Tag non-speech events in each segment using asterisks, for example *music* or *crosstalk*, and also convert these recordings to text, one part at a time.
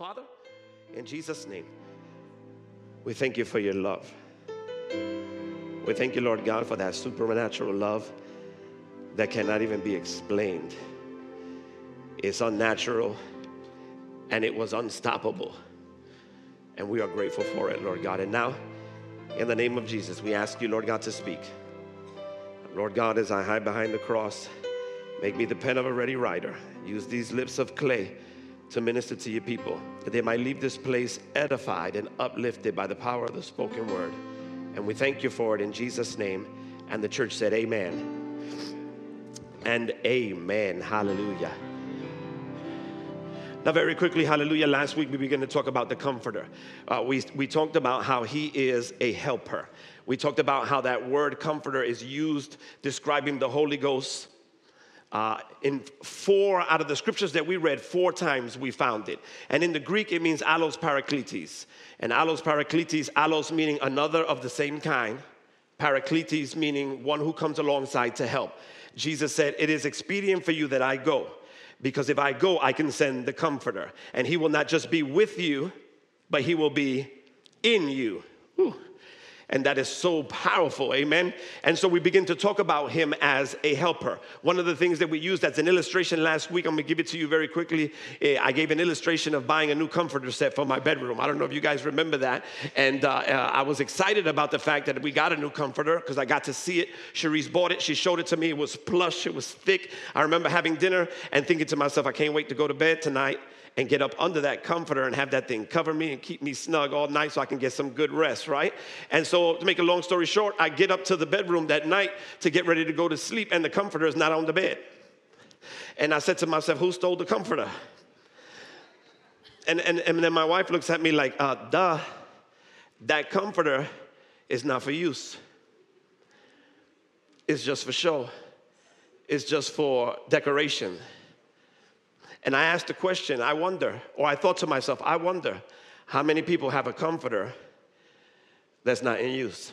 Father, in Jesus' name, we thank you for your love. We thank you, Lord God, for that supernatural love that cannot even be explained. It's unnatural and it was unstoppable. And we are grateful for it, Lord God. And now, in the name of Jesus, we ask you, Lord God, to speak. Lord God, as I hide behind the cross, make me the pen of a ready writer. Use these lips of clay to minister to your people, that they might leave this place edified and uplifted by the power of the spoken word. And we thank you for it in Jesus' name. And the church said, Amen. And amen. Hallelujah. Now, very quickly, hallelujah. Last week we began to talk about the comforter. Uh, we, we talked about how he is a helper. We talked about how that word comforter is used describing the Holy Ghost. Uh, in four out of the scriptures that we read, four times we found it. And in the Greek, it means allos parakletes. And allos parakletes, allos meaning another of the same kind, parakletes meaning one who comes alongside to help. Jesus said, It is expedient for you that I go because if I go, I can send the comforter. And he will not just be with you, but he will be in you. And that is so powerful, amen. And so we begin to talk about him as a helper. One of the things that we used as an illustration last week, I'm gonna give it to you very quickly. Eh, I gave an illustration of buying a new comforter set for my bedroom. I don't know if you guys remember that. And uh, uh, I was excited about the fact that we got a new comforter because I got to see it. Cherise bought it, she showed it to me. It was plush, it was thick. I remember having dinner and thinking to myself, I can't wait to go to bed tonight and get up under that comforter and have that thing cover me and keep me snug all night so I can get some good rest, right? And so, to make a long story short, I get up to the bedroom that night to get ready to go to sleep, and the comforter is not on the bed. And I said to myself, Who stole the comforter? And, and, and then my wife looks at me like, uh, duh, that comforter is not for use. It's just for show. It's just for decoration. And I asked the question, I wonder, or I thought to myself, I wonder how many people have a comforter that's not in use?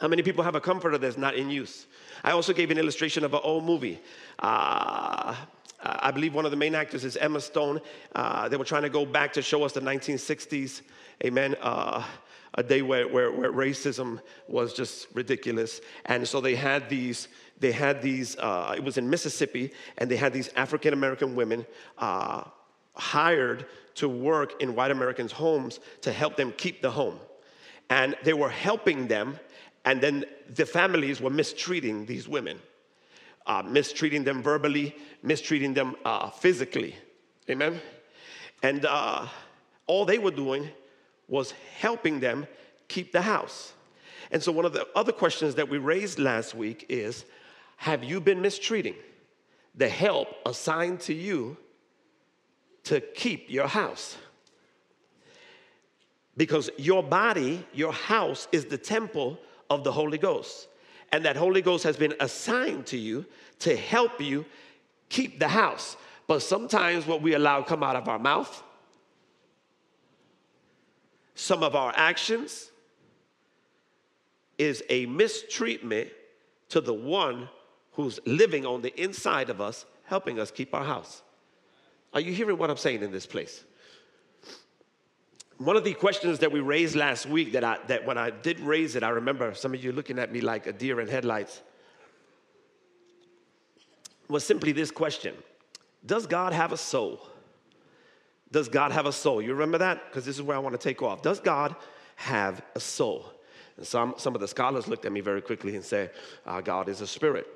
How many people have a comforter that's not in use? I also gave an illustration of an old movie. Uh, I believe one of the main actors is Emma Stone. Uh, they were trying to go back to show us the 1960s, amen, uh, a day where, where, where, racism was just ridiculous. And so they had these they had these, uh, it was in Mississippi, and they had these African American women uh, hired to work in white Americans' homes to help them keep the home. And they were helping them, and then the families were mistreating these women, uh, mistreating them verbally, mistreating them uh, physically. Amen? And uh, all they were doing was helping them keep the house. And so, one of the other questions that we raised last week is have you been mistreating the help assigned to you to keep your house? Because your body, your house, is the temple of the Holy Ghost. And that Holy Ghost has been assigned to you to help you keep the house. But sometimes what we allow come out of our mouth, some of our actions, is a mistreatment to the one who's living on the inside of us, helping us keep our house. Are you hearing what I'm saying in this place? One of the questions that we raised last week that I that when I did raise it, I remember some of you looking at me like a deer in headlights. Was simply this question: Does God have a soul? Does God have a soul? You remember that? Because this is where I want to take off. Does God have a soul? And some, some of the scholars looked at me very quickly and said, uh, God is a spirit.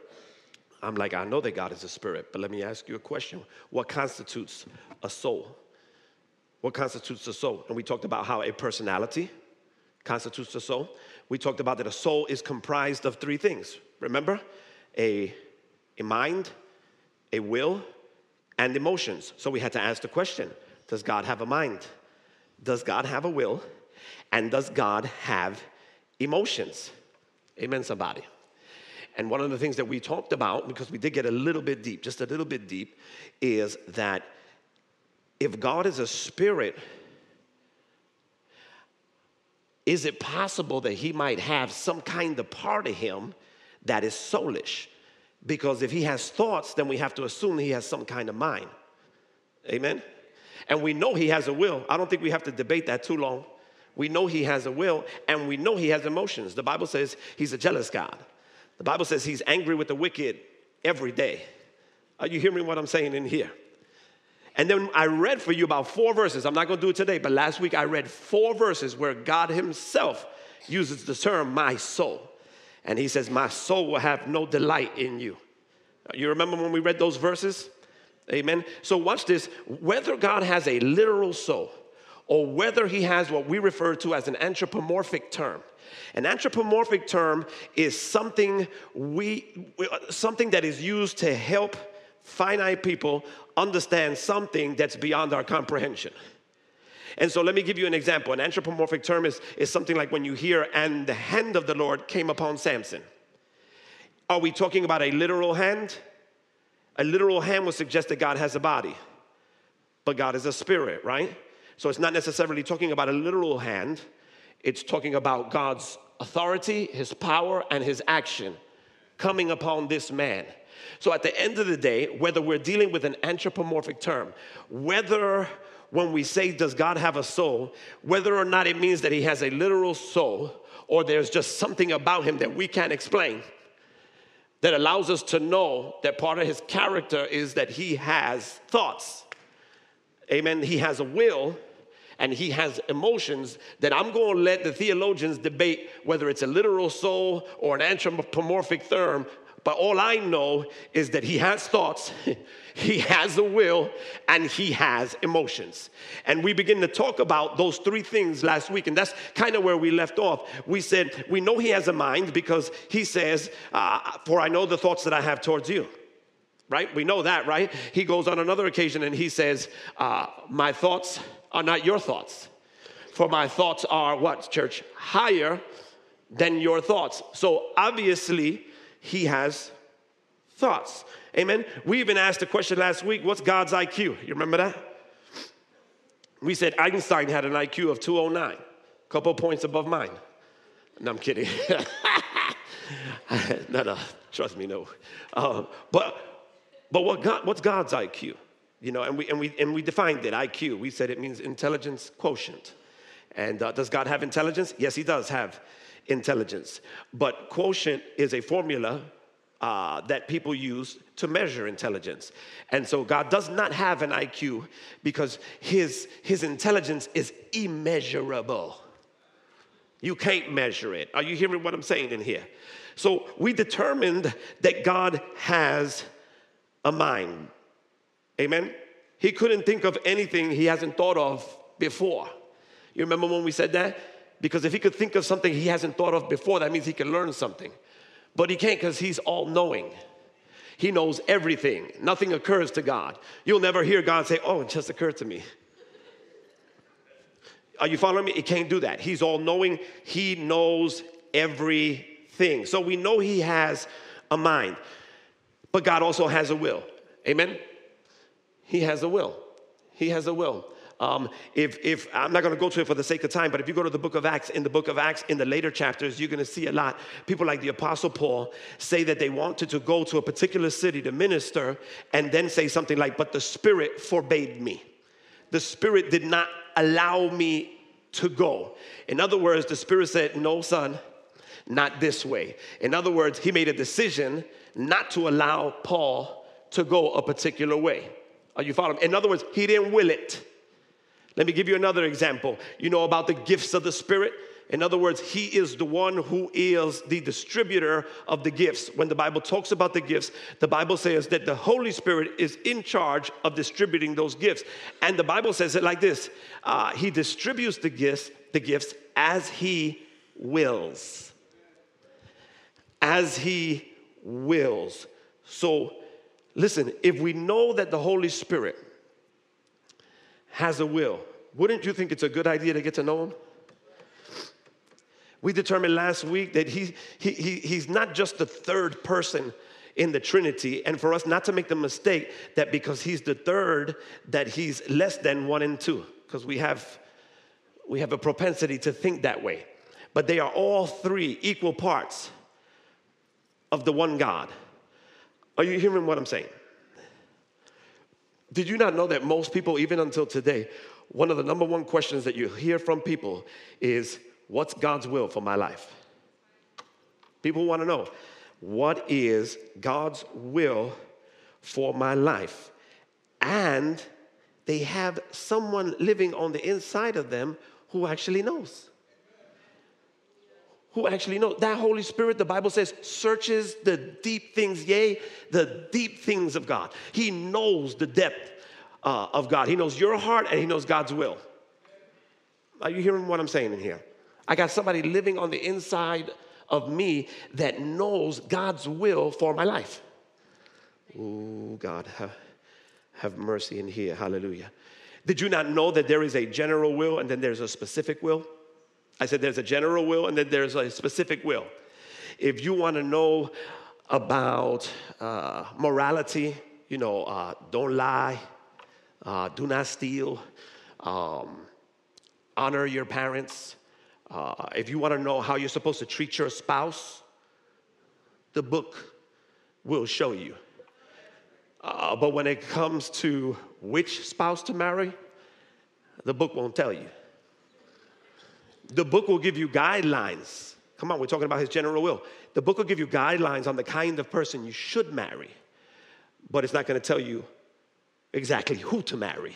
I'm like, I know that God is a spirit, but let me ask you a question. What constitutes a soul? What constitutes a soul? And we talked about how a personality constitutes a soul. We talked about that a soul is comprised of three things. Remember? A, a mind, a will, and emotions. So we had to ask the question Does God have a mind? Does God have a will? And does God have emotions? Amen, somebody. And one of the things that we talked about, because we did get a little bit deep, just a little bit deep, is that if God is a spirit, is it possible that he might have some kind of part of him that is soulish? Because if he has thoughts, then we have to assume he has some kind of mind. Amen? And we know he has a will. I don't think we have to debate that too long. We know he has a will and we know he has emotions. The Bible says he's a jealous God. The Bible says he's angry with the wicked every day. Are you hearing what I'm saying in here? And then I read for you about four verses. I'm not going to do it today, but last week I read four verses where God Himself uses the term my soul. And He says, My soul will have no delight in you. Uh, you remember when we read those verses? Amen. So watch this. Whether God has a literal soul or whether He has what we refer to as an anthropomorphic term. An anthropomorphic term is something we uh, something that is used to help finite people understand something that's beyond our comprehension. And so let me give you an example. An anthropomorphic term is, is something like when you hear, and the hand of the Lord came upon Samson. Are we talking about a literal hand? A literal hand would suggest that God has a body, but God is a spirit, right? So it's not necessarily talking about a literal hand, it's talking about God's authority, his power, and his action coming upon this man. So at the end of the day, whether we're dealing with an anthropomorphic term, whether when we say, Does God have a soul, whether or not it means that he has a literal soul or there's just something about him that we can't explain that allows us to know that part of his character is that he has thoughts. Amen. He has a will and he has emotions that I'm going to let the theologians debate whether it's a literal soul or an anthropomorphic term but all I know is that he has thoughts, *laughs* he has a will, and he has emotions. And we begin to talk about those three things last week, and that's kind of where we left off. We said, We know he has a mind because he says, uh, For I know the thoughts that I have towards you right? We know that, right? He goes on another occasion and he says, uh, My thoughts are not your thoughts. For my thoughts are what, church? Higher than your thoughts. So obviously, he has thoughts. Amen. We even asked a question last week what's God's IQ? You remember that? We said Einstein had an IQ of 209, a couple points above mine. No, I'm kidding. *laughs* no, no, trust me, no. Uh, but but what God, what's God's IQ? You know, and we, and, we, and we defined it, IQ. We said it means intelligence quotient. And uh, does God have intelligence? Yes, He does have intelligence. But quotient is a formula uh, that people use to measure intelligence. And so God does not have an IQ because his, his intelligence is immeasurable. You can't measure it. Are you hearing what I'm saying in here? So we determined that God has a mind. Amen? He couldn't think of anything he hasn't thought of before. You remember when we said that? Because if he could think of something he hasn't thought of before, that means he can learn something. But he can't because he's all knowing. He knows everything. Nothing occurs to God. You'll never hear God say, Oh, it just occurred to me. Are you following me? He can't do that. He's all knowing, he knows everything. So we know he has a mind, but God also has a will. Amen? He has a will. He has a will. Um, if, if I'm not going to go to it for the sake of time, but if you go to the book of Acts, in the book of Acts, in the later chapters, you're going to see a lot. People like the Apostle Paul say that they wanted to go to a particular city to minister and then say something like, But the Spirit forbade me. The Spirit did not allow me to go. In other words, the Spirit said, No, son, not this way. In other words, he made a decision not to allow Paul to go a particular way. Are you following? In other words, he didn't will it. Let me give you another example. You know about the gifts of the Spirit? In other words, He is the one who is the distributor of the gifts. When the Bible talks about the gifts, the Bible says that the Holy Spirit is in charge of distributing those gifts. And the Bible says it like this uh, He distributes the gifts, the gifts as He wills. As He wills. So, listen, if we know that the Holy Spirit has a will. Wouldn't you think it's a good idea to get to know him? We determined last week that he, he, he, he's not just the third person in the Trinity, and for us not to make the mistake that because he's the third, that he's less than one and two, because we have, we have a propensity to think that way. But they are all three equal parts of the one God. Are you hearing what I'm saying? Did you not know that most people, even until today, one of the number one questions that you hear from people is, What's God's will for my life? People want to know, What is God's will for my life? And they have someone living on the inside of them who actually knows. Who actually knows. That Holy Spirit, the Bible says, searches the deep things, yea, the deep things of God. He knows the depth uh, of God. He knows your heart and He knows God's will. Are you hearing what I'm saying in here? I got somebody living on the inside of me that knows God's will for my life. Oh, God, have, have mercy in here. Hallelujah. Did you not know that there is a general will and then there's a specific will? I said there's a general will and then there's a specific will. If you want to know about uh, morality, you know, uh, don't lie, uh, do not steal, um, honor your parents. Uh, if you want to know how you're supposed to treat your spouse, the book will show you. Uh, but when it comes to which spouse to marry, the book won't tell you. The book will give you guidelines. Come on, we're talking about his general will. The book will give you guidelines on the kind of person you should marry, but it's not going to tell you exactly who to marry.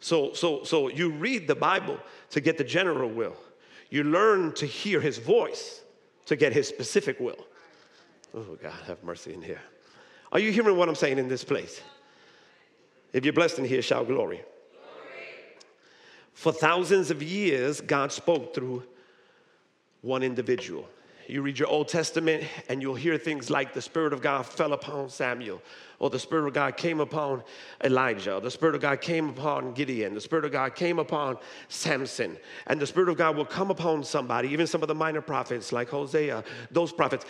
So, so, so you read the Bible to get the general will. You learn to hear his voice to get his specific will. Oh, God, have mercy in here. Are you hearing what I'm saying in this place? If you're blessed in here, shout glory. For thousands of years, God spoke through one individual. You read your Old Testament and you'll hear things like the Spirit of God fell upon Samuel, or the Spirit of God came upon Elijah, the Spirit of God came upon Gideon, the Spirit of God came upon Samson, and the Spirit of God will come upon somebody, even some of the minor prophets like Hosea, those prophets.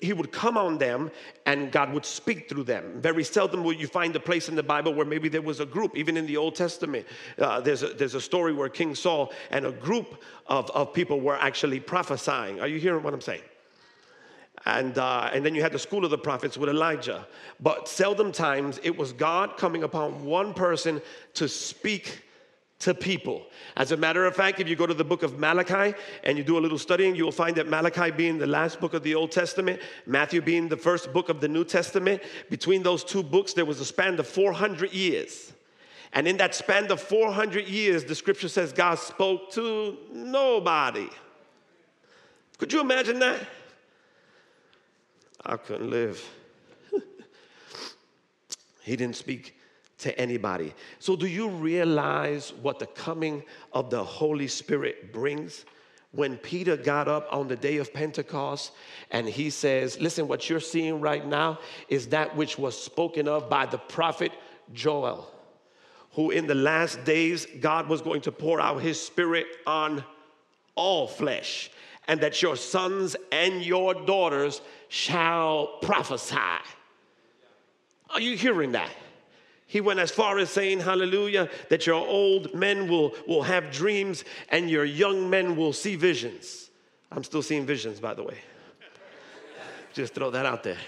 He would come on them and God would speak through them. Very seldom will you find a place in the Bible where maybe there was a group, even in the Old Testament. Uh, there's, a, there's a story where King Saul and a group of, of people were actually prophesying. Are you hearing what I'm saying? And, uh, and then you had the school of the prophets with Elijah. But seldom times it was God coming upon one person to speak to people. As a matter of fact, if you go to the book of Malachi and you do a little studying, you'll find that Malachi being the last book of the Old Testament, Matthew being the first book of the New Testament, between those two books, there was a span of 400 years. And in that span of 400 years, the scripture says God spoke to nobody. Could you imagine that? I couldn't live. *laughs* he didn't speak to anybody. So, do you realize what the coming of the Holy Spirit brings? When Peter got up on the day of Pentecost and he says, Listen, what you're seeing right now is that which was spoken of by the prophet Joel, who in the last days God was going to pour out his spirit on all flesh and that your sons and your daughters shall prophesy. Are you hearing that? He went as far as saying, Hallelujah, that your old men will, will have dreams and your young men will see visions. I'm still seeing visions, by the way. Just throw that out there.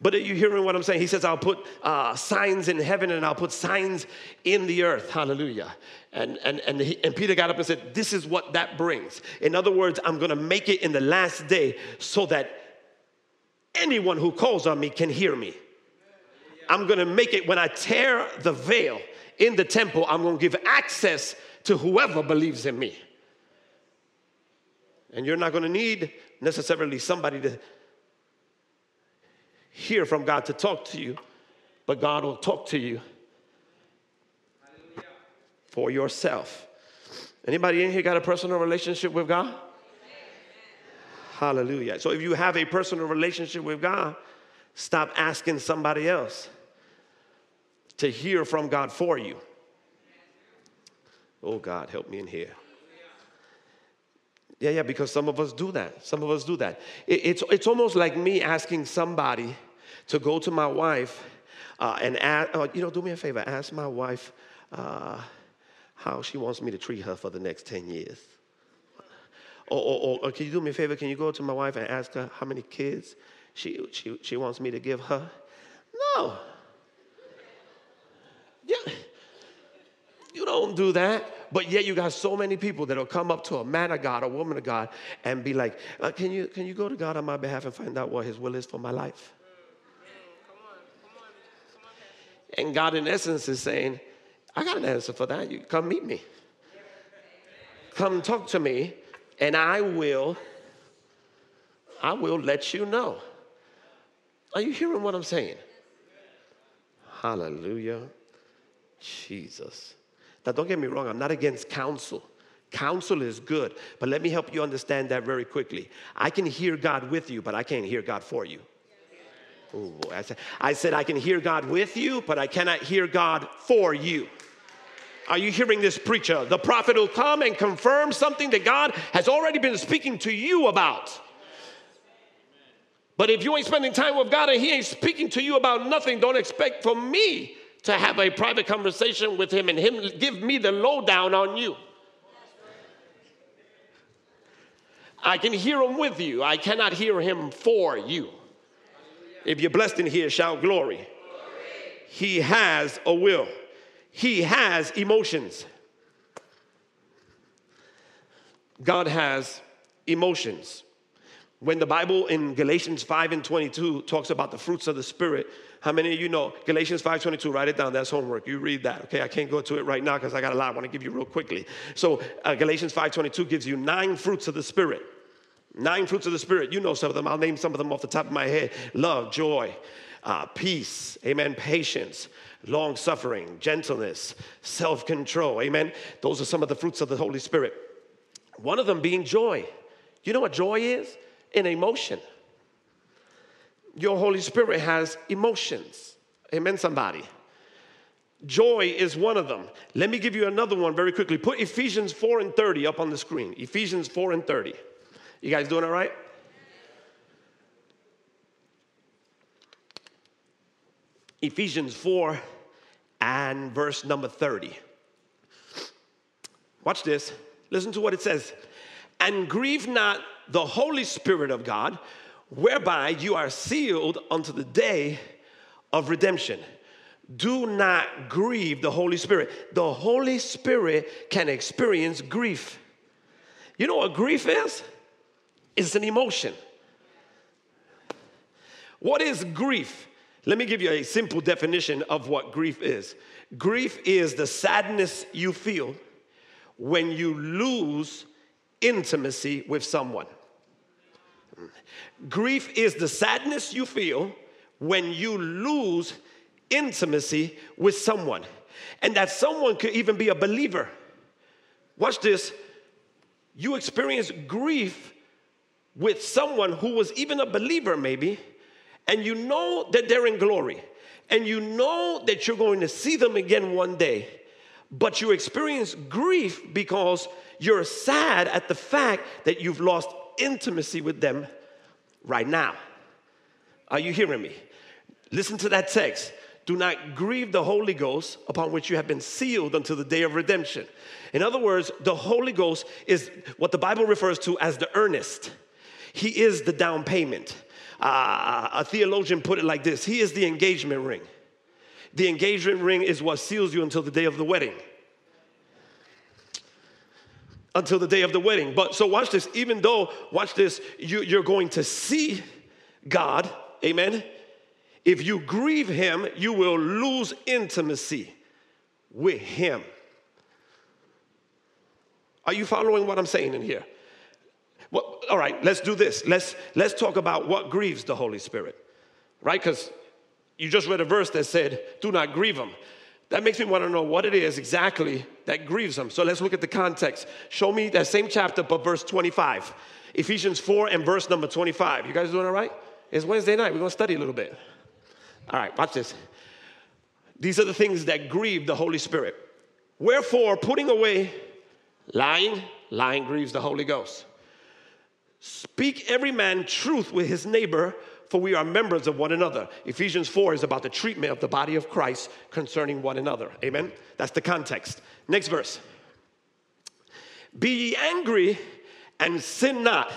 But are you hearing what I'm saying? He says, I'll put uh, signs in heaven and I'll put signs in the earth. Hallelujah. And, and, and, he, and Peter got up and said, This is what that brings. In other words, I'm going to make it in the last day so that anyone who calls on me can hear me. I'm going to make it when I tear the veil in the temple, I'm going to give access to whoever believes in me. And you're not going to need necessarily somebody to hear from God to talk to you, but God will talk to you for yourself. Anybody in here got a personal relationship with God? Hallelujah. So if you have a personal relationship with God, stop asking somebody else to hear from God for you. Oh, God, help me in here. Yeah, yeah, because some of us do that. Some of us do that. It, it's, it's almost like me asking somebody to go to my wife uh, and ask, uh, you know, do me a favor, ask my wife uh, how she wants me to treat her for the next 10 years. Or, or, or, can you do me a favor? Can you go to my wife and ask her how many kids she, she, she wants me to give her? No. Yeah. You don't do that. But yet you got so many people that'll come up to a man of God, a woman of God, and be like, uh, can, you, can you go to God on my behalf and find out what his will is for my life? And God, in essence, is saying, I got an answer for that. You come meet me. Come talk to me, and I will, I will let you know. Are you hearing what I'm saying? Hallelujah. Jesus. Now, don't get me wrong, I'm not against counsel. Counsel is good, but let me help you understand that very quickly. I can hear God with you, but I can't hear God for you. Ooh, I, said, I said, I can hear God with you, but I cannot hear God for you. Are you hearing this preacher? The prophet will come and confirm something that God has already been speaking to you about. But if you ain't spending time with God and He ain't speaking to you about nothing, don't expect for me to have a private conversation with Him and Him give me the lowdown on you. I can hear Him with you, I cannot hear Him for you. If you're blessed in here, shout glory. glory. He has a will, He has emotions. God has emotions. When the Bible in Galatians 5 and 22 talks about the fruits of the Spirit, how many of you know Galatians 5:22? Write it down. That's homework. You read that. Okay, I can't go to it right now because I got a lot. I want to give you real quickly. So uh, Galatians 5:22 gives you nine fruits of the Spirit. Nine fruits of the Spirit. You know some of them. I'll name some of them off the top of my head: love, joy, uh, peace, amen, patience, long suffering, gentleness, self control, amen. Those are some of the fruits of the Holy Spirit. One of them being joy. You know what joy is? in emotion. Your Holy Spirit has emotions. Amen, somebody. Joy is one of them. Let me give you another one very quickly. Put Ephesians 4 and 30 up on the screen. Ephesians 4 and 30. You guys doing all right? Ephesians 4 and verse number 30. Watch this. Listen to what it says. And grieve not the Holy Spirit of God, whereby you are sealed unto the day of redemption. Do not grieve the Holy Spirit. The Holy Spirit can experience grief. You know what grief is? It's an emotion. What is grief? Let me give you a simple definition of what grief is. Grief is the sadness you feel when you lose intimacy with someone. Grief is the sadness you feel when you lose intimacy with someone. And that someone could even be a believer. Watch this. You experience grief with someone who was even a believer, maybe, and you know that they're in glory, and you know that you're going to see them again one day, but you experience grief because you're sad at the fact that you've lost intimacy with them right now. Are you hearing me? Listen to that text. Do not grieve the Holy Ghost upon which you have been sealed until the day of redemption. In other words, the Holy Ghost is what the Bible refers to as the earnest. He is the down payment. Uh, a theologian put it like this He is the engagement ring. The engagement ring is what seals you until the day of the wedding until the day of the wedding. But so watch this, even though, watch this, you, you're going to see God, amen. If you grieve him, you will lose intimacy with him. Are you following what I'm saying in here? All right, let's do this. Let's let's talk about what grieves the Holy Spirit. Right? Because you just read a verse that said, do not grieve him. That makes me want to know what it is exactly that grieves them. So let's look at the context. Show me that same chapter, but verse 25. Ephesians 4 and verse number 25. You guys doing all right? It's Wednesday night. We're going to study a little bit. All right, watch this. These are the things that grieve the Holy Spirit. Wherefore, putting away lying, lying grieves the Holy Ghost. Speak every man truth with his neighbor, for we are members of one another. Ephesians 4 is about the treatment of the body of Christ concerning one another. Amen? That's the context. Next verse. Be ye angry and sin not.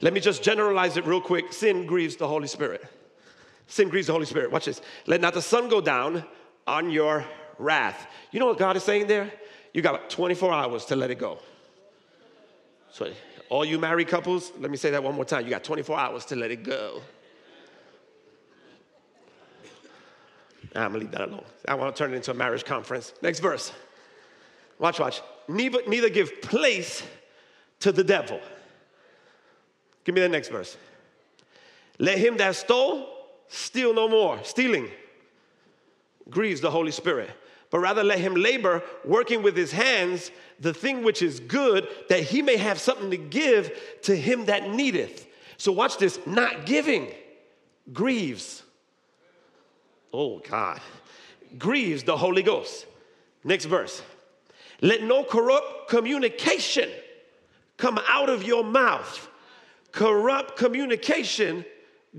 Let me just generalize it real quick. Sin grieves the Holy Spirit. Sin grieves the Holy Spirit. Watch this. Let not the sun go down on your wrath. You know what God is saying there? You got 24 hours to let it go. So, all you married couples, let me say that one more time. You got 24 hours to let it go. I'm gonna leave that alone. I want to turn it into a marriage conference. Next verse. Watch, watch. Neither, neither give place to the devil. Give me the next verse. Let him that stole steal no more. Stealing grieves the Holy Spirit, but rather let him labor, working with his hands the thing which is good, that he may have something to give to him that needeth. So, watch this not giving grieves. Oh, God. Grieves the Holy Ghost. Next verse. Let no corrupt communication come out of your mouth. Corrupt communication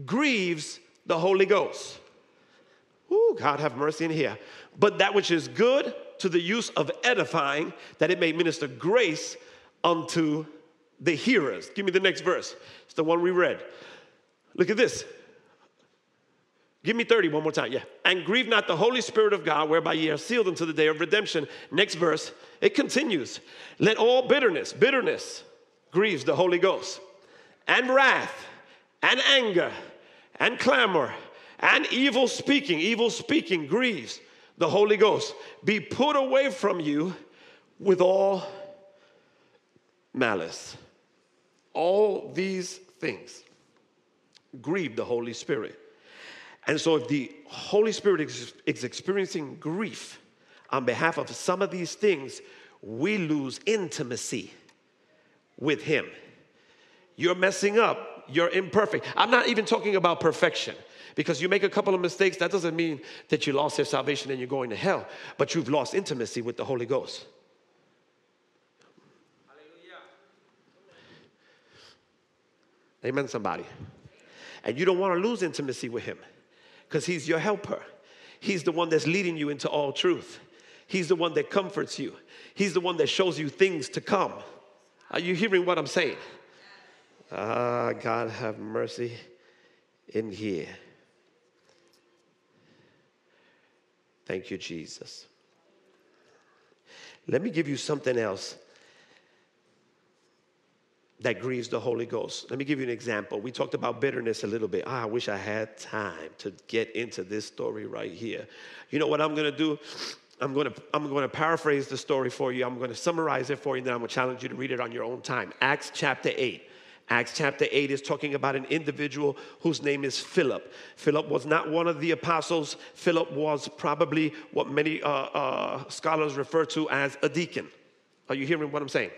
grieves the Holy Ghost. Ooh, God have mercy in here. But that which is good to the use of edifying, that it may minister grace unto the hearers. Give me the next verse. It's the one we read. Look at this. Give me 30 one more time. Yeah. And grieve not the Holy Spirit of God, whereby ye are sealed unto the day of redemption. Next verse, it continues. Let all bitterness, bitterness grieves the Holy Ghost, and wrath, and anger, and clamor, and evil speaking. Evil speaking grieves the Holy Ghost. Be put away from you with all malice. All these things grieve the Holy Spirit. And so, if the Holy Spirit is, is, experiencing grief on behalf of some of these things, we lose intimacy with Him. You're messing up, you're imperfect. I'm not even talking about perfection. Because you make a couple of mistakes, that doesn't mean that you lost your salvation and you're going to hell, but you've lost intimacy with the Holy Ghost. Amen, somebody. And you don't want to lose intimacy with Him because He's your helper. He's the one that's leading you into all truth. He's the one that comforts you. He's the one that shows you things to come. Are you hearing what I'm saying? Ah, God have mercy in here. Thank you, Jesus. Let me give you something else that grieves the Holy Ghost. Let me give you an example. We talked about bitterness a little bit. Ah, I wish I had time to get into this story right here. You know what I'm going to do? I'm going to I'm going to paraphrase the story for you. I'm going to summarize it for you, and then I'm going to challenge you to read it on your own time. Acts chapter 8. Acts chapter 8 is talking about an individual whose name is Philip. Philip was not one of the apostles. Philip was probably what many uh, uh, scholars refer to as a deacon. Are you hearing what I'm saying?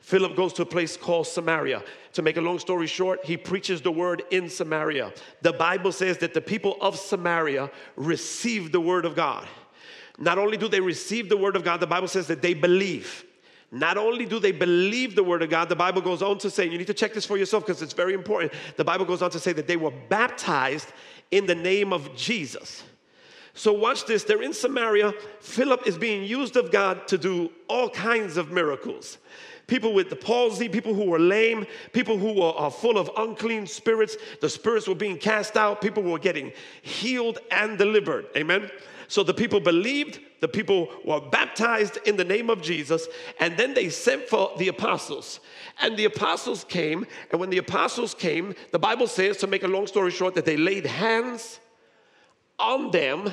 Philip goes to a place called Samaria. To make a long story short, he preaches the word in Samaria. The Bible says that the people of Samaria received the word of God. Not only do they receive the word of God, the Bible says that they believe. Not only do they believe the word of God, the Bible goes on to say, you need to check this for yourself because it's very important. The Bible goes on to say that they were baptized in the name of Jesus. So, watch this. They're in Samaria. Philip is being used of God to do all kinds of miracles people with the palsy, people who were lame, people who were uh, full of unclean spirits. The spirits were being cast out, people were getting healed and delivered. Amen. So the people believed, the people were baptized in the name of Jesus, and then they sent for the apostles. And the apostles came, and when the apostles came, the Bible says, to make a long story short, that they laid hands on them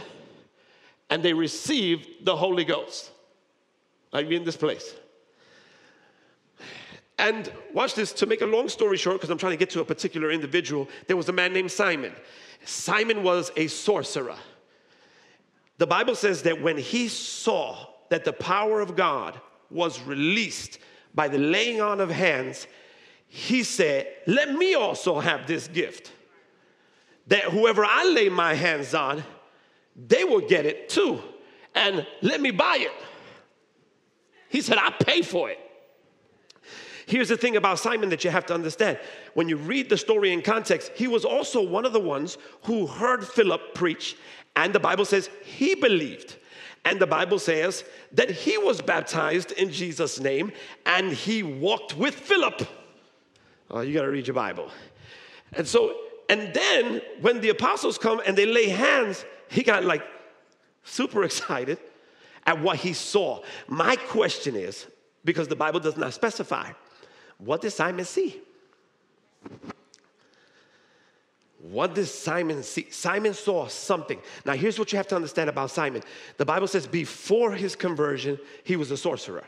and they received the Holy Ghost. Are you in this place? And watch this, to make a long story short, because I'm trying to get to a particular individual, there was a man named Simon. Simon was a sorcerer. The Bible says that when he saw that the power of God was released by the laying on of hands, he said, Let me also have this gift. That whoever I lay my hands on, they will get it too. And let me buy it. He said, I pay for it. Here's the thing about Simon that you have to understand. When you read the story in context, he was also one of the ones who heard Philip preach, and the Bible says he believed. And the Bible says that he was baptized in Jesus' name and he walked with Philip. Oh, you got to read your Bible. And so, and then when the apostles come and they lay hands, he got like super *laughs* excited. at what he saw. My question is because the Bible does not specify, what did Simon see? What did Simon see? Simon saw something. Now, here's what you have to understand about Simon. The Bible says before his conversion, he was a sorcerer.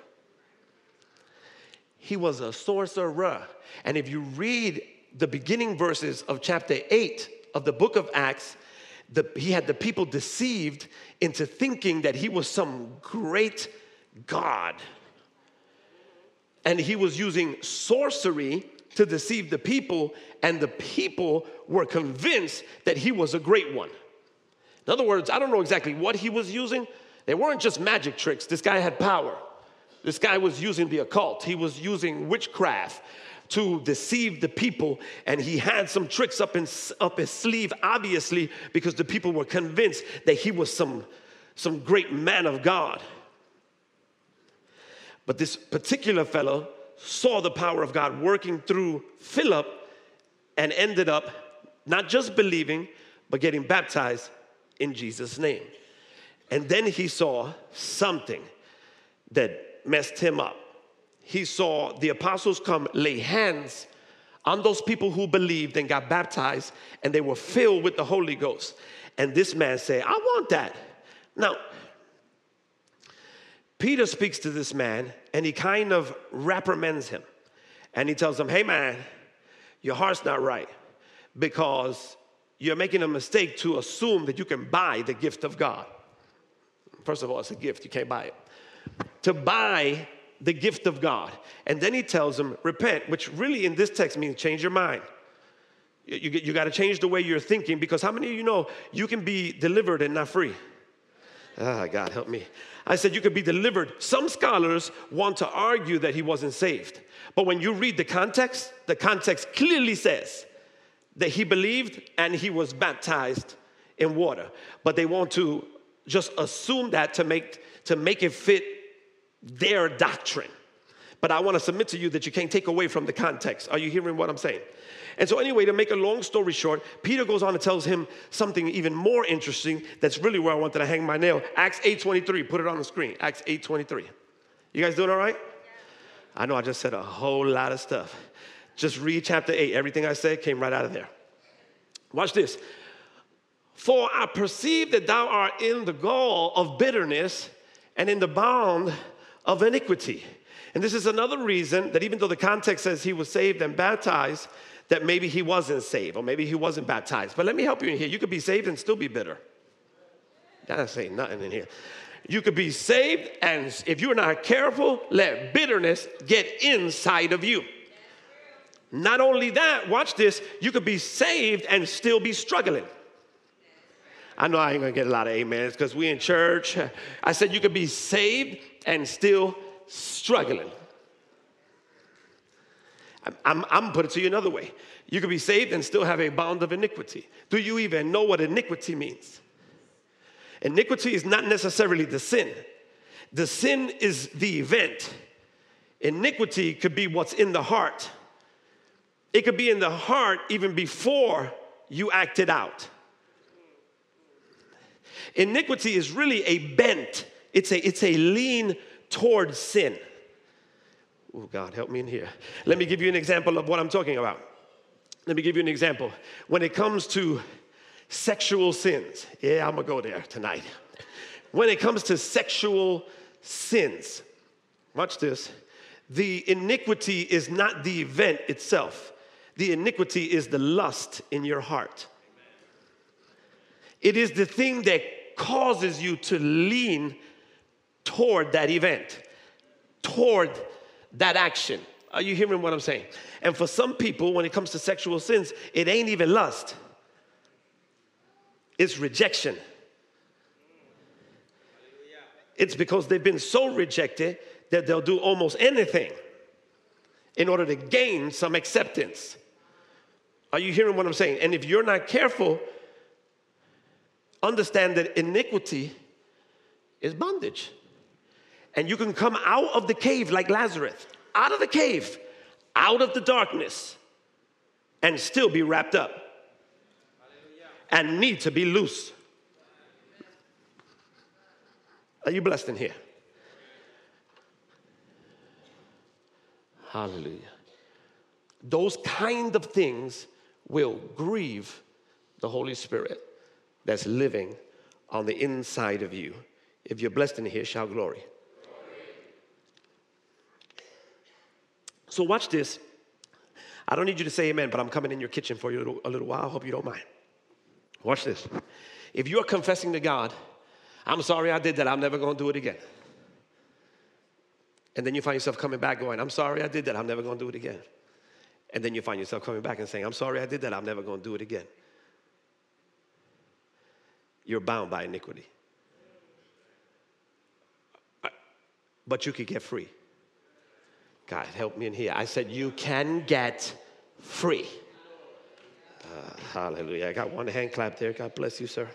He was a sorcerer. And if you read the beginning verses of chapter 8 of the book of Acts, the, he had the people deceived into thinking that he was some great God. And he was using sorcery to deceive the people, and the people were convinced that he was a great one. In other words, I don't know exactly what he was using. They weren't just magic tricks, this guy had power. This guy was using the occult, he was using witchcraft to deceive the people, and he had some tricks up, in, up his sleeve, obviously, because the people were convinced that he was some, some great man of God. But this particular fellow saw the power of God working through Philip and ended up not just believing, but getting baptized in Jesus' name. And then he saw something that messed him up. He saw the apostles come lay hands on those people who believed and got baptized, and they were filled with the Holy Ghost. And this man said, I want that. Now, Peter speaks to this man and he kind of reprimands him. And he tells him, Hey, man, your heart's not right because you're making a mistake to assume that you can buy the gift of God. First of all, it's a gift, you can't buy it. To buy the gift of God. And then he tells him, Repent, which really in this text means change your mind. You, you, you got to change the way you're thinking because how many of you know you can be delivered and not free? Ah, God, help me. I said you could be delivered. Some scholars want to argue that he wasn't saved. But when you read the context, the context clearly says that he believed and he was baptized in water. But they want to just assume that to make, to make it fit their doctrine. But I want to submit to you that you can't take away from the context. Are you hearing what I'm saying? And so, anyway, to make a long story short, Peter goes on and tells him something even more interesting. That's really where I wanted to hang my nail. Acts 8:23. Put it on the screen. Acts 8:23. You guys doing all right? I know I just said a whole lot of stuff. Just read chapter 8. Everything I said came right out of there. Watch this. For I perceive that thou art in the gall of bitterness and in the bond of iniquity. And this is another reason that even though the context says he was saved and baptized, that maybe he wasn't saved or maybe he wasn't baptized. But let me help you in here. You could be saved and still be bitter. That's saying nothing in here. You could be saved, and if you're not careful, let bitterness get inside of you. Not only that, watch this, you could be saved and still be struggling. I know I ain't gonna get a lot of amens because we in church. I said you could be saved and still struggling. I'm, I'm put it to you another way. You could be saved and still have a bond of iniquity. Do you even know what iniquity means? Iniquity is not necessarily the sin, the sin is the event. Iniquity could be what's in the heart, it could be in the heart even before you acted out. Iniquity is really a bent, it's a, it's a lean towards sin. Oh, God, help me in here. Let me give you an example of what I'm talking about. Let me give you an example. When it comes to sexual sins, yeah, I'm gonna go there tonight. When it comes to sexual sins, watch this. The iniquity is not the event itself, the iniquity is the lust in your heart. It is the thing that causes you to lean toward that event, toward that action. Are you hearing what I'm saying? And for some people, when it comes to sexual sins, it ain't even lust, it's rejection. It's because they've been so rejected that they'll do almost anything in order to gain some acceptance. Are you hearing what I'm saying? And if you're not careful, understand that iniquity is bondage. And you can come out of the cave like Lazarus, out of the cave, out of the darkness, and still be wrapped up and need to be loose. Are you blessed in here? Hallelujah. Those kind of things will grieve the Holy Spirit that's living on the inside of you. If you're blessed in here, shout glory. So, watch this. I don't need you to say amen, but I'm coming in your kitchen for you a little, while. I hope you don't mind. Watch this. If you're confessing to God, I'm sorry I did that, I'm never gonna do it again. And then you find yourself coming back going, I'm sorry I did that, I'm never gonna do it again. And then you find yourself coming back and saying, I'm sorry I did that, I'm never gonna do it again. You're bound by iniquity. But you could get free. God, help me in here. I said, You can get free. Uh, hallelujah. I got one hand clap there. God bless you, sir.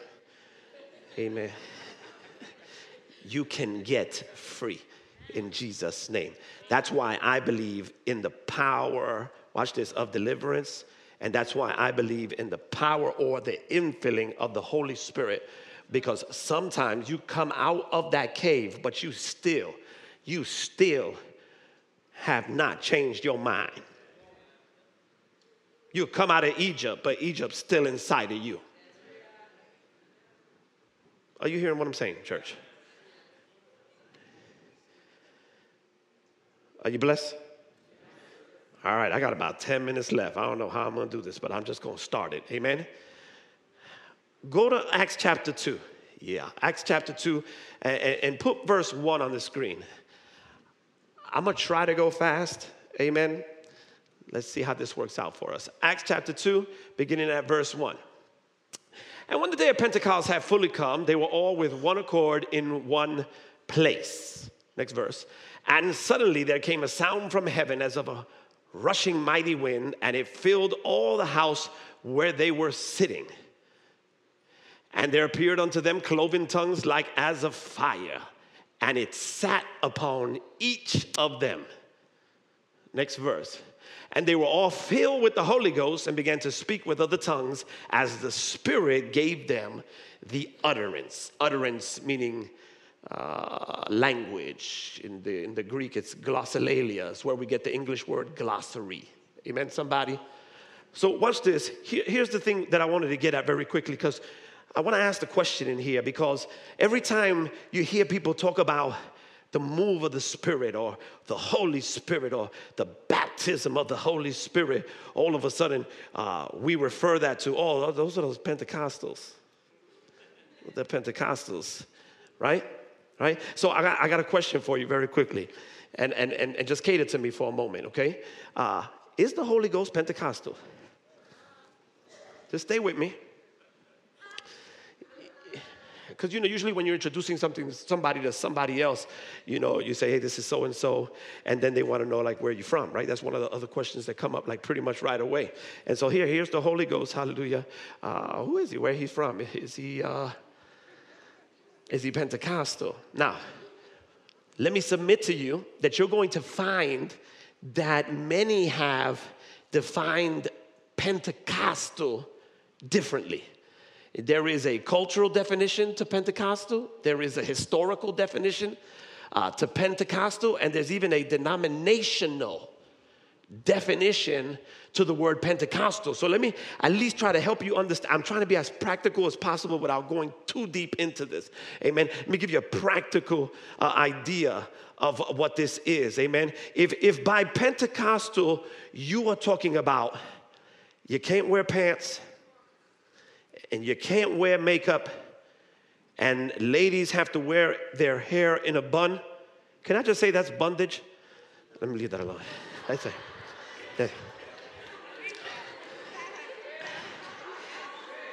Amen. You can get free in Jesus' name. That's why I believe in the power, watch this, of deliverance. And that's why I believe in the power or the infilling of the Holy Spirit. Because sometimes you come out of that cave, but you still, you still have not changed your mind. You come out of Egypt, but Egypt's still inside of you. Are you hearing what I'm saying, church? Are you blessed? All right, I got about 10 minutes left. I don't know how I'm going to do this, but I'm just going to start it. Amen. Go to Acts chapter 2. Yeah, Acts chapter 2, and, and put verse 1 on the screen. I'm going to try to go fast. Amen. Let's see how this works out for us. Acts chapter 2, beginning at verse 1. And when the day of Pentecost had fully come, they were all with one accord in one place. Next verse. And suddenly there came a sound from heaven as of a rushing mighty wind, and it filled all the house where they were sitting. And there appeared unto them cloven tongues like as of fire, and it sat upon each of them. Next verse. And they were all filled with the Holy Ghost and began to speak with other tongues as the Spirit gave them the utterance. Utterance meaning uh, language. In the, in the Greek, it's glossolalia, it's where we get the English word glossary. Amen, somebody? So, watch this. Here, here's the thing that I wanted to get at very quickly because I want to ask the question in here because every time you hear people talk about the move of the Spirit or the Holy Spirit or the baptism of the Holy Spirit, all of a sudden uh, we refer that to, oh, those are those Pentecostals. The Pentecostals, right? Right? So I got, I got a question for you very quickly. And, and, and, and just cater to me for a moment, okay? Uh, is the Holy Ghost Pentecostal? Just stay with me because you know usually when you're introducing something somebody to somebody else you know you say hey this is so and so and then they want to know like where you're from right? That's one of the other questions that come up like pretty much right away. And so here here's the holy ghost hallelujah. Uh, who is he? Where he's from? Is he uh, is he pentecostal? Now let me submit to you that you're going to find that many have defined pentecostal differently there is a cultural definition to Pentecostal, there is a historical definition uh, to Pentecostal, and there's even a denominational definition to the word Pentecostal. So let me at least try to help you understand. I'm trying to be as practical as possible without going too deep into this. Amen. Let me give you a practical uh, idea of what this is. Amen. If, if by Pentecostal you are talking about you can't wear pants, and you can't wear makeup, and ladies have to wear their hair in a bun. Can I just say that's bondage? Let me leave that alone. I say that. *laughs*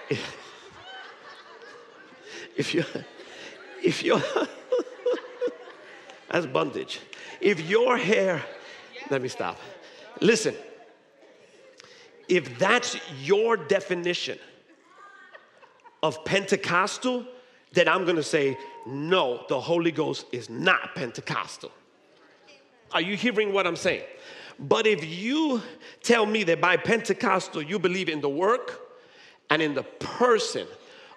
If, if you, if you, that's bondage. If your hair, let me stop. Listen, if that's your definition of Pentecostal, then I'm gonna say, no, the Holy Ghost is not Pentecostal. Are you hearing what I'm saying? But if you tell me that by Pentecostal you believe in the work and in the person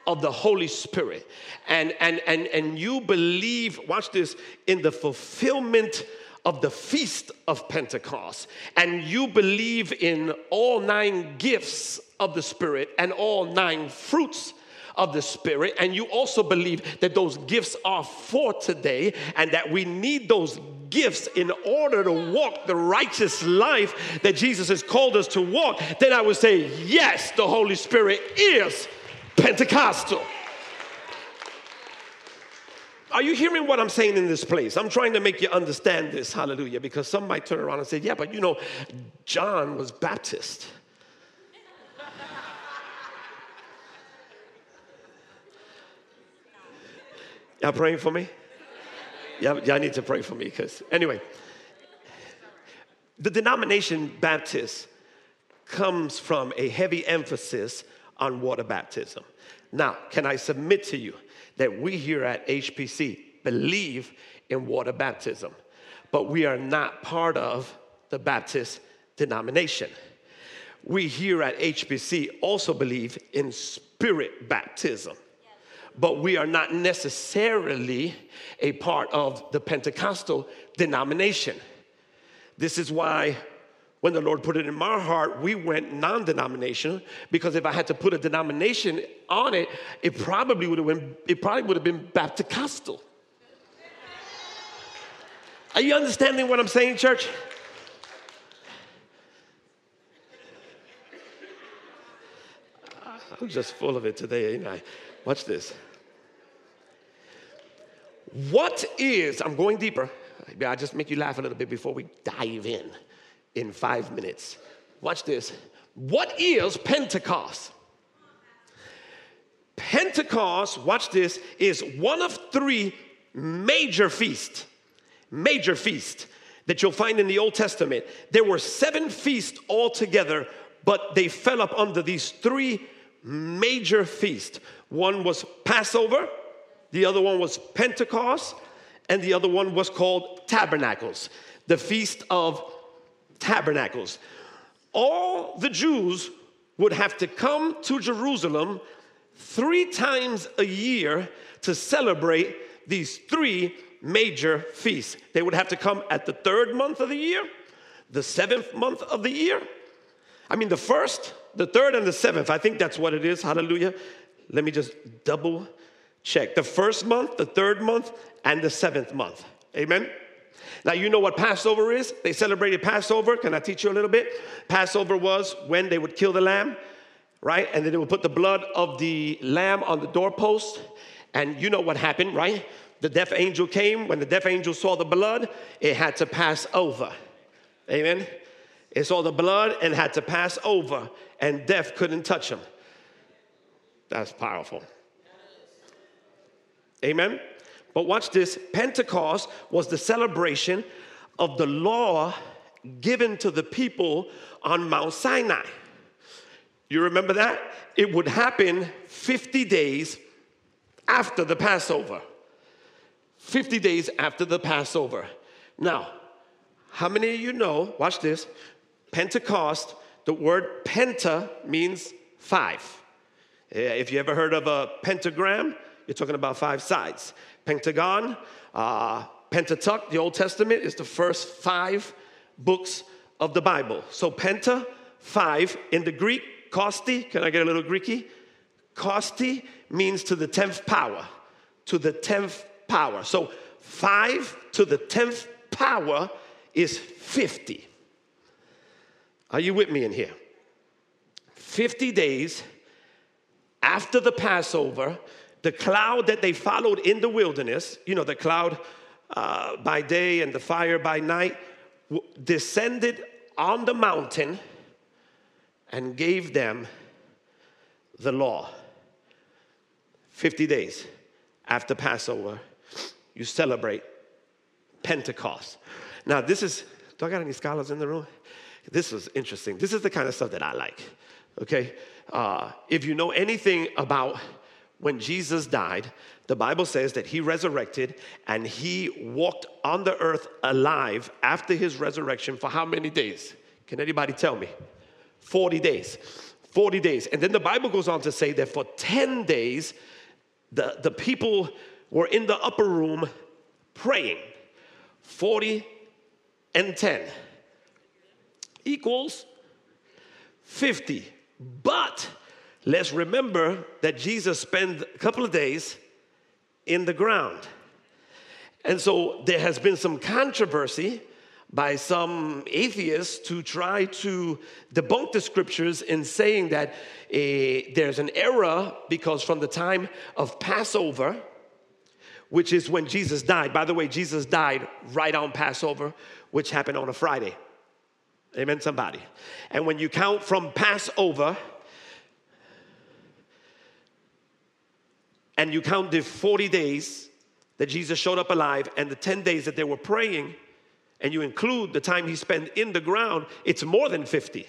of the Holy Spirit and, and, and, and you believe, watch this, in the fulfillment of the feast of Pentecost, and you believe in all nine gifts of the Spirit and all nine fruits of the Spirit, and you also believe that those gifts are for today and that we need those gifts in order to walk the righteous life that Jesus has called us to walk, then I would say, yes, the Holy Spirit is Pentecostal. Are you hearing what I'm saying in this place? I'm trying to make you understand this, hallelujah, because some might turn around and say, yeah, but you know, John was Baptist. Y'all praying for me? Y'all, y'all need to pray for me because, anyway, the denomination Baptist comes from a heavy emphasis on water baptism. Now, can I submit to you that we here at HPC believe in water baptism, but we are not part of the Baptist denomination. We here at HPC also believe in spirit baptism but we are not necessarily a part of the Pentecostal denomination. This is why when the Lord put it in my heart, we went non denominational because if I had to put a denomination on it, it probably would have been, it probably would have been Baptist-costal. Are you understanding what I'm saying, church? I'm just full of it today, ain't I? Watch this. What is, I'm going deeper. I'll just make you laugh a little bit before we dive in in five minutes. Watch this. What is Pentecost? Pentecost, watch this, is one of three major feasts, major feasts that you'll find in the Old Testament. There were seven feasts altogether, but they fell up under these three major feasts. One was Passover, the other one was Pentecost, and the other one was called Tabernacles, the Feast of Tabernacles. All the Jews would have to come to Jerusalem three times a year to celebrate these three major feasts. They would have to come at the third month of the year, the seventh month of the year. I mean, the first, the third, and the seventh. I think that's what it is. Hallelujah. Let me just double check the first month, the third month, and the seventh month. Amen. Now, you know what Passover is? They celebrated Passover. Can I teach you a little bit? Passover was when they would kill the lamb, right? And then they would put the blood of the lamb on the doorpost. And you know what happened, right? The death angel came. When the death angel saw the blood, it had to pass over. Amen. It saw the blood and had to pass over, and death couldn't touch him. That's powerful. Amen? But watch this Pentecost was the celebration of the law given to the people on Mount Sinai. You remember that? It would happen 50 days after the Passover. 50 days after the Passover. Now, how many of you know, watch this, Pentecost, the word penta means five. Eh, if you ever heard of a pentagram, you're talking about five sides. Pentagon, uh, Pentateuch, the Old Testament, is the first five books of the Bible. So penta, five. In the Greek, kosti, can I get a little Greeky? Kosti means to the tenth power. To the tenth power. So five to the tenth power is 50. Are you with me in here? 50 days after the Passover, the cloud that they followed in the wilderness, you know, the cloud uh, by day and the fire by night, w- descended on the mountain and gave them the law. 50 days after Passover, you celebrate Pentecost. Now, this is, do I got any scholars in the room? This is interesting. This is the kind of stuff that I like, okay? Uh, if you know anything about when Jesus died, the Bible says that he resurrected and he walked on the earth alive after his resurrection for how many days? Can anybody tell me? 40 days. 40 days. And then the Bible goes on to say that for 10 days, the, the people were in the upper room praying. 40 and 10 equals 50. But let's remember that Jesus spent a couple of days in the ground. And so there has been some controversy by some atheists to try to debunk the scriptures in saying that uh, there's an error because from the time of Passover, which is when Jesus died, by the way, Jesus died right on Passover, which happened on a Friday. Amen, somebody. And when you count from Passover, and you count the 40 days that Jesus showed up alive and the 10 days that they were praying, and you include the time he spent in the ground, it's more than 50.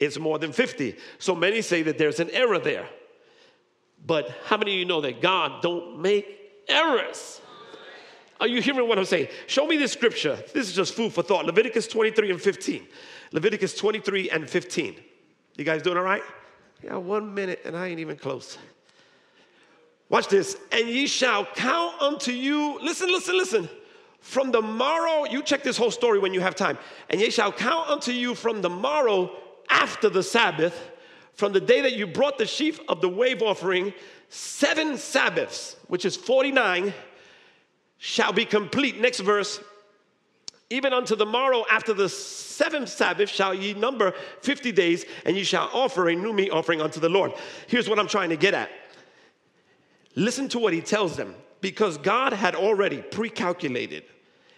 It's more than 50. So many say that there's an error there. But how many of you know that God don't make errors? Are you hearing what I'm saying? Show me this scripture. This is just food for thought. Leviticus 23 and 15. Leviticus 23 and 15. You guys doing all right? Yeah, one minute and I ain't even close. Watch this. And ye shall count unto you, listen, listen, listen. From the morrow, you check this whole story when you have time. And ye shall count unto you from the morrow after the Sabbath, from the day that you brought the sheaf of the wave offering, seven Sabbaths, which is 49, shall be complete. Next verse. Even unto the morrow after the seventh Sabbath shall ye number 50 days, and ye shall offer a new meat offering unto the Lord. Here's what I'm trying to get at Listen to what he tells them because God had already pre calculated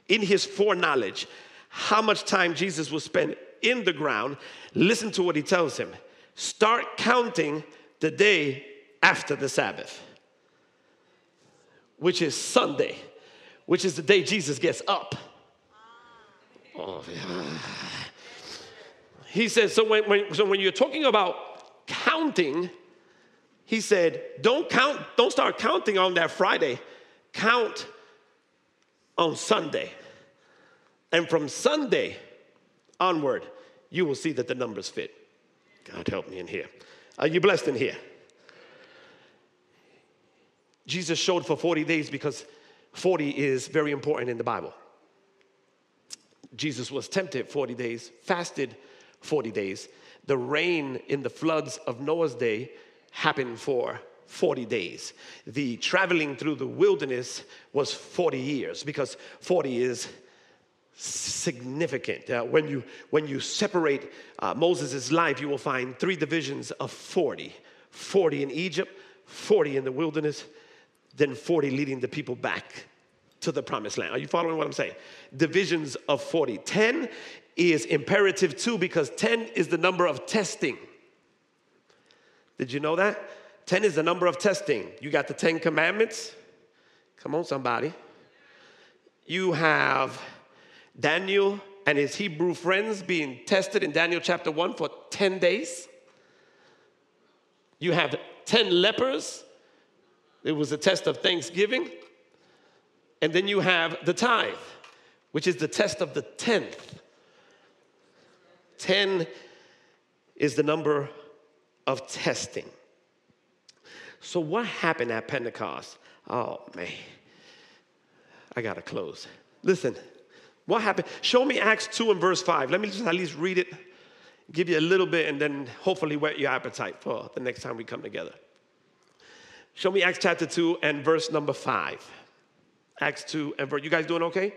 in his foreknowledge how much time Jesus will spend in the ground. Listen to what he tells him start counting the day after the Sabbath, which is Sunday, which is the day Jesus gets up. Oh, yeah. He says, so when, when, so when you're talking about counting, he said, don't count, don't start counting on that Friday. Count on Sunday. And from Sunday onward, you will see that the numbers fit. God help me in here. Are you blessed in here? Jesus showed for 40 days because 40 is very important in the Bible. Jesus was tempted 40 days, fasted 40 days. The rain in the floods of Noah's day happened for 40 days. The traveling through the wilderness was 40 years because 40 is significant. Uh, when, you, when you separate uh, Moses' life, you will find three divisions of 40 40 in Egypt, 40 in the wilderness, then 40 leading the people back to the promised land. Are you following what I'm saying? Divisions of 40. 10 is imperative too because 10 is the number of testing. Did you know that? 10 is the number of testing. You got the 10 commandments. Come on, somebody. You have Daniel and his Hebrew friends being tested in Daniel chapter 1 for 10 days. You have 10 lepers. It was a test of thanksgiving. And then you have the tithe, which is the test of the tenth. 10 is the number of testing. So, what happened at Pentecost? Oh, man. I got to close. Listen, what happened? Show me Acts 2 and verse 5. Let me just at least read it, give you a little bit, and then hopefully whet your appetite for the next time we come together. Show me Acts chapter 2 and verse number 5. Acts 2 and verse. You guys doing okay?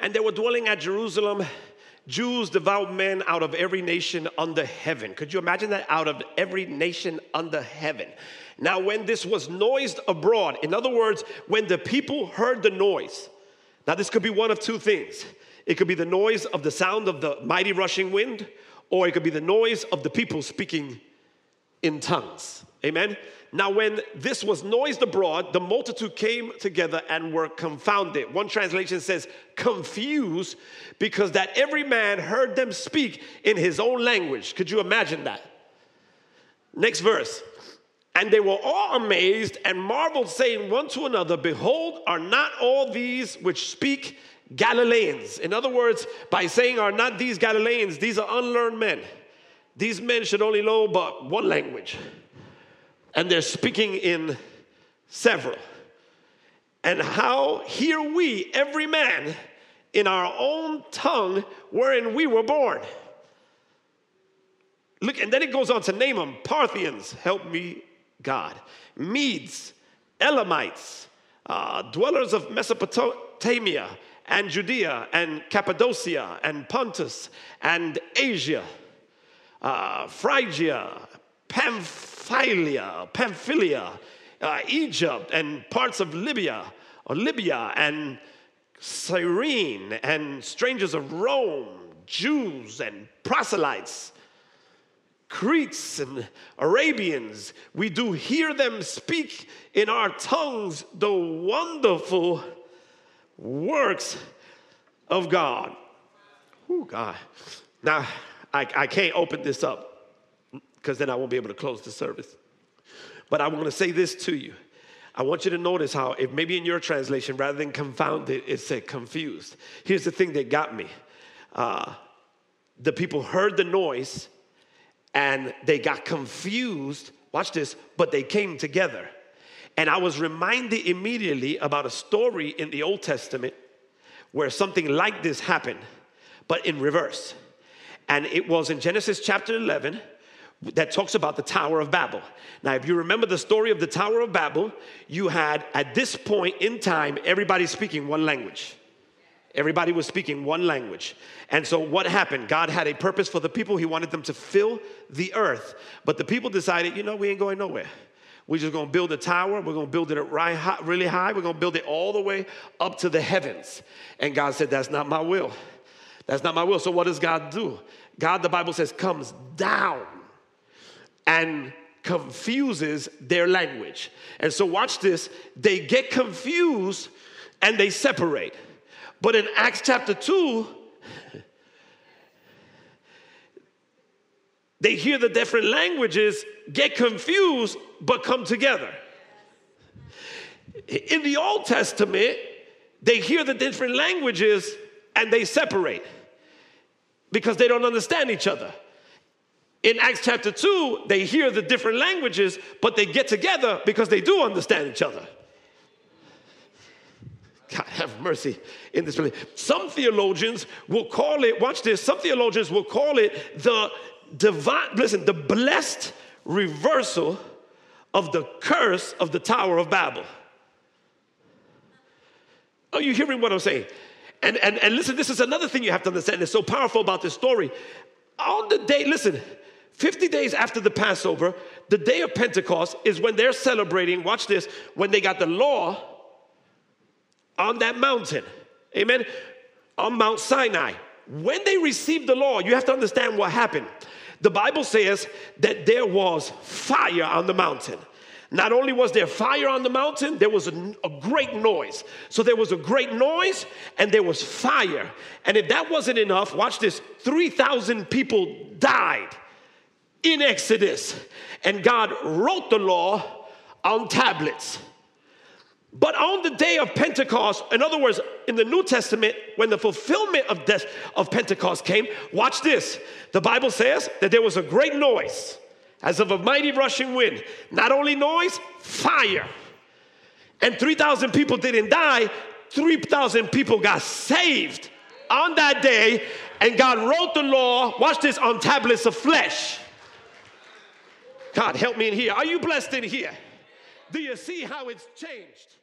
And they were dwelling at Jerusalem Jews, devout men out of every nation under heaven. Could you imagine that? Out of every nation under heaven. Now, when this was noised abroad, in other words, when the people heard the noise, now this could be one of two things. It could be the noise of the sound of the mighty rushing wind, or it could be the noise of the people speaking in tongues. Amen. Now, when this was noised abroad, the multitude came together and were confounded. One translation says confused because that every man heard them speak in his own language. Could you imagine that? Next verse. And they were all amazed and marveled, saying one to another, Behold, are not all these which speak Galileans. In other words, by saying are not these Galileans, these are unlearned men. These men should only know but one language. And they're speaking in several. And how hear we, every man, in our own tongue wherein we were born. Look, and then it goes on to name them Parthians, help me, God, Medes, Elamites, uh, dwellers of Mesopotamia and Judea and Cappadocia and Pontus and Asia, uh, Phrygia, Pamphylia, Pamphylia, uh, Egypt and parts of Libya, or Libya and Cyrene and strangers of Rome, Jews and proselytes, Cretes and Arabians, we do hear them speak in our tongues the wonderful works of God. Oh, God. Now, I, I can't open this up because then I won't be able to close the service. But I want to say this to you. I want you to notice how, if maybe in your translation, rather than confounded, it said confused. Here's the thing that got me uh, the people heard the noise and they got confused. Watch this, but they came together. And I was reminded immediately about a story in the Old Testament where something like this happened, but in reverse. And it was in Genesis chapter 11 that talks about the Tower of Babel. Now, if you remember the story of the Tower of Babel, you had at this point in time everybody speaking one language. Everybody was speaking one language. And so, what happened? God had a purpose for the people. He wanted them to fill the earth. But the people decided, you know, we ain't going nowhere. We're just gonna build a tower. We're gonna build it right high, really high. We're gonna build it all the way up to the heavens. And God said, That's not my will. That's not my will. So, what does God do? God, the Bible says, comes down and confuses their language. And so, watch this they get confused and they separate. But in Acts chapter 2, they hear the different languages, get confused, but come together. In the Old Testament, they hear the different languages and they separate because they don't understand each other. In Acts chapter 2, they hear the different languages, but they get together because they do understand each other. God have mercy in this place. Some theologians will call it, watch this, some theologians will call it the divine, listen, the blessed reversal of the curse of the Tower of Babel. Are you hearing what I'm saying? And, and, and listen, this is another thing you have to understand. It's so powerful about this story. On the day, listen, 50 days after the Passover, the day of Pentecost is when they're celebrating, watch this, when they got the law on that mountain. Amen. On Mount Sinai. When they received the law, you have to understand what happened. The Bible says that there was fire on the mountain. Not only was there fire on the mountain, there was a, a, great noise. So there was a great noise and there was fire. And if that wasn't enough, watch this 3,000 people died in Exodus. And God wrote the law on tablets. But on the day of Pentecost, in other words, in the New Testament, when the fulfillment of, death, of Pentecost came, watch this. The Bible says that there was a great noise as of a mighty rushing wind. Not only noise, fire. And 3,000 people didn't die, 3,000 people got saved on that day, and God wrote the law, watch this, on tablets of flesh. God, help me in here. Are you blessed in here? Do you see how it's changed?